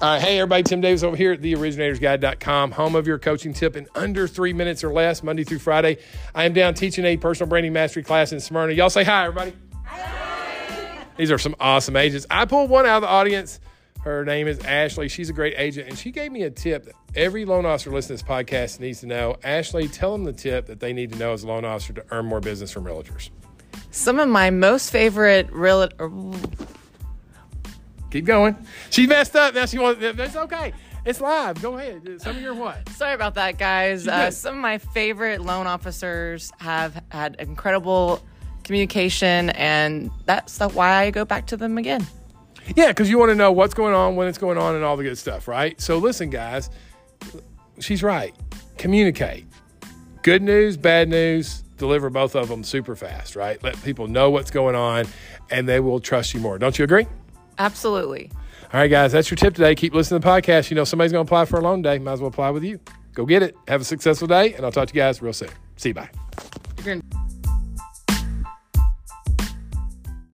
Right, hey everybody, Tim Davis over here at theoriginatorsguide.com, home of your coaching tip in under three minutes or less, Monday through Friday. I am down teaching a personal branding mastery class in Smyrna. Y'all say hi, everybody. Hi. These are some awesome agents. I pulled one out of the audience. Her name is Ashley. She's a great agent, and she gave me a tip that every loan officer listening to this podcast needs to know. Ashley, tell them the tip that they need to know as a loan officer to earn more business from realtors. Some of my most favorite real Keep going. She messed up. Now she wants. That's okay. It's live. Go ahead. Some of your what? Sorry about that, guys. Uh, some of my favorite loan officers have had incredible communication, and that's the, why I go back to them again. Yeah, because you want to know what's going on, when it's going on, and all the good stuff, right? So listen, guys. She's right. Communicate. Good news, bad news. Deliver both of them super fast, right? Let people know what's going on, and they will trust you more. Don't you agree? Absolutely. All right, guys, that's your tip today. Keep listening to the podcast. You know, somebody's going to apply for a loan day. Might as well apply with you. Go get it. Have a successful day, and I'll talk to you guys real soon. See you. Bye.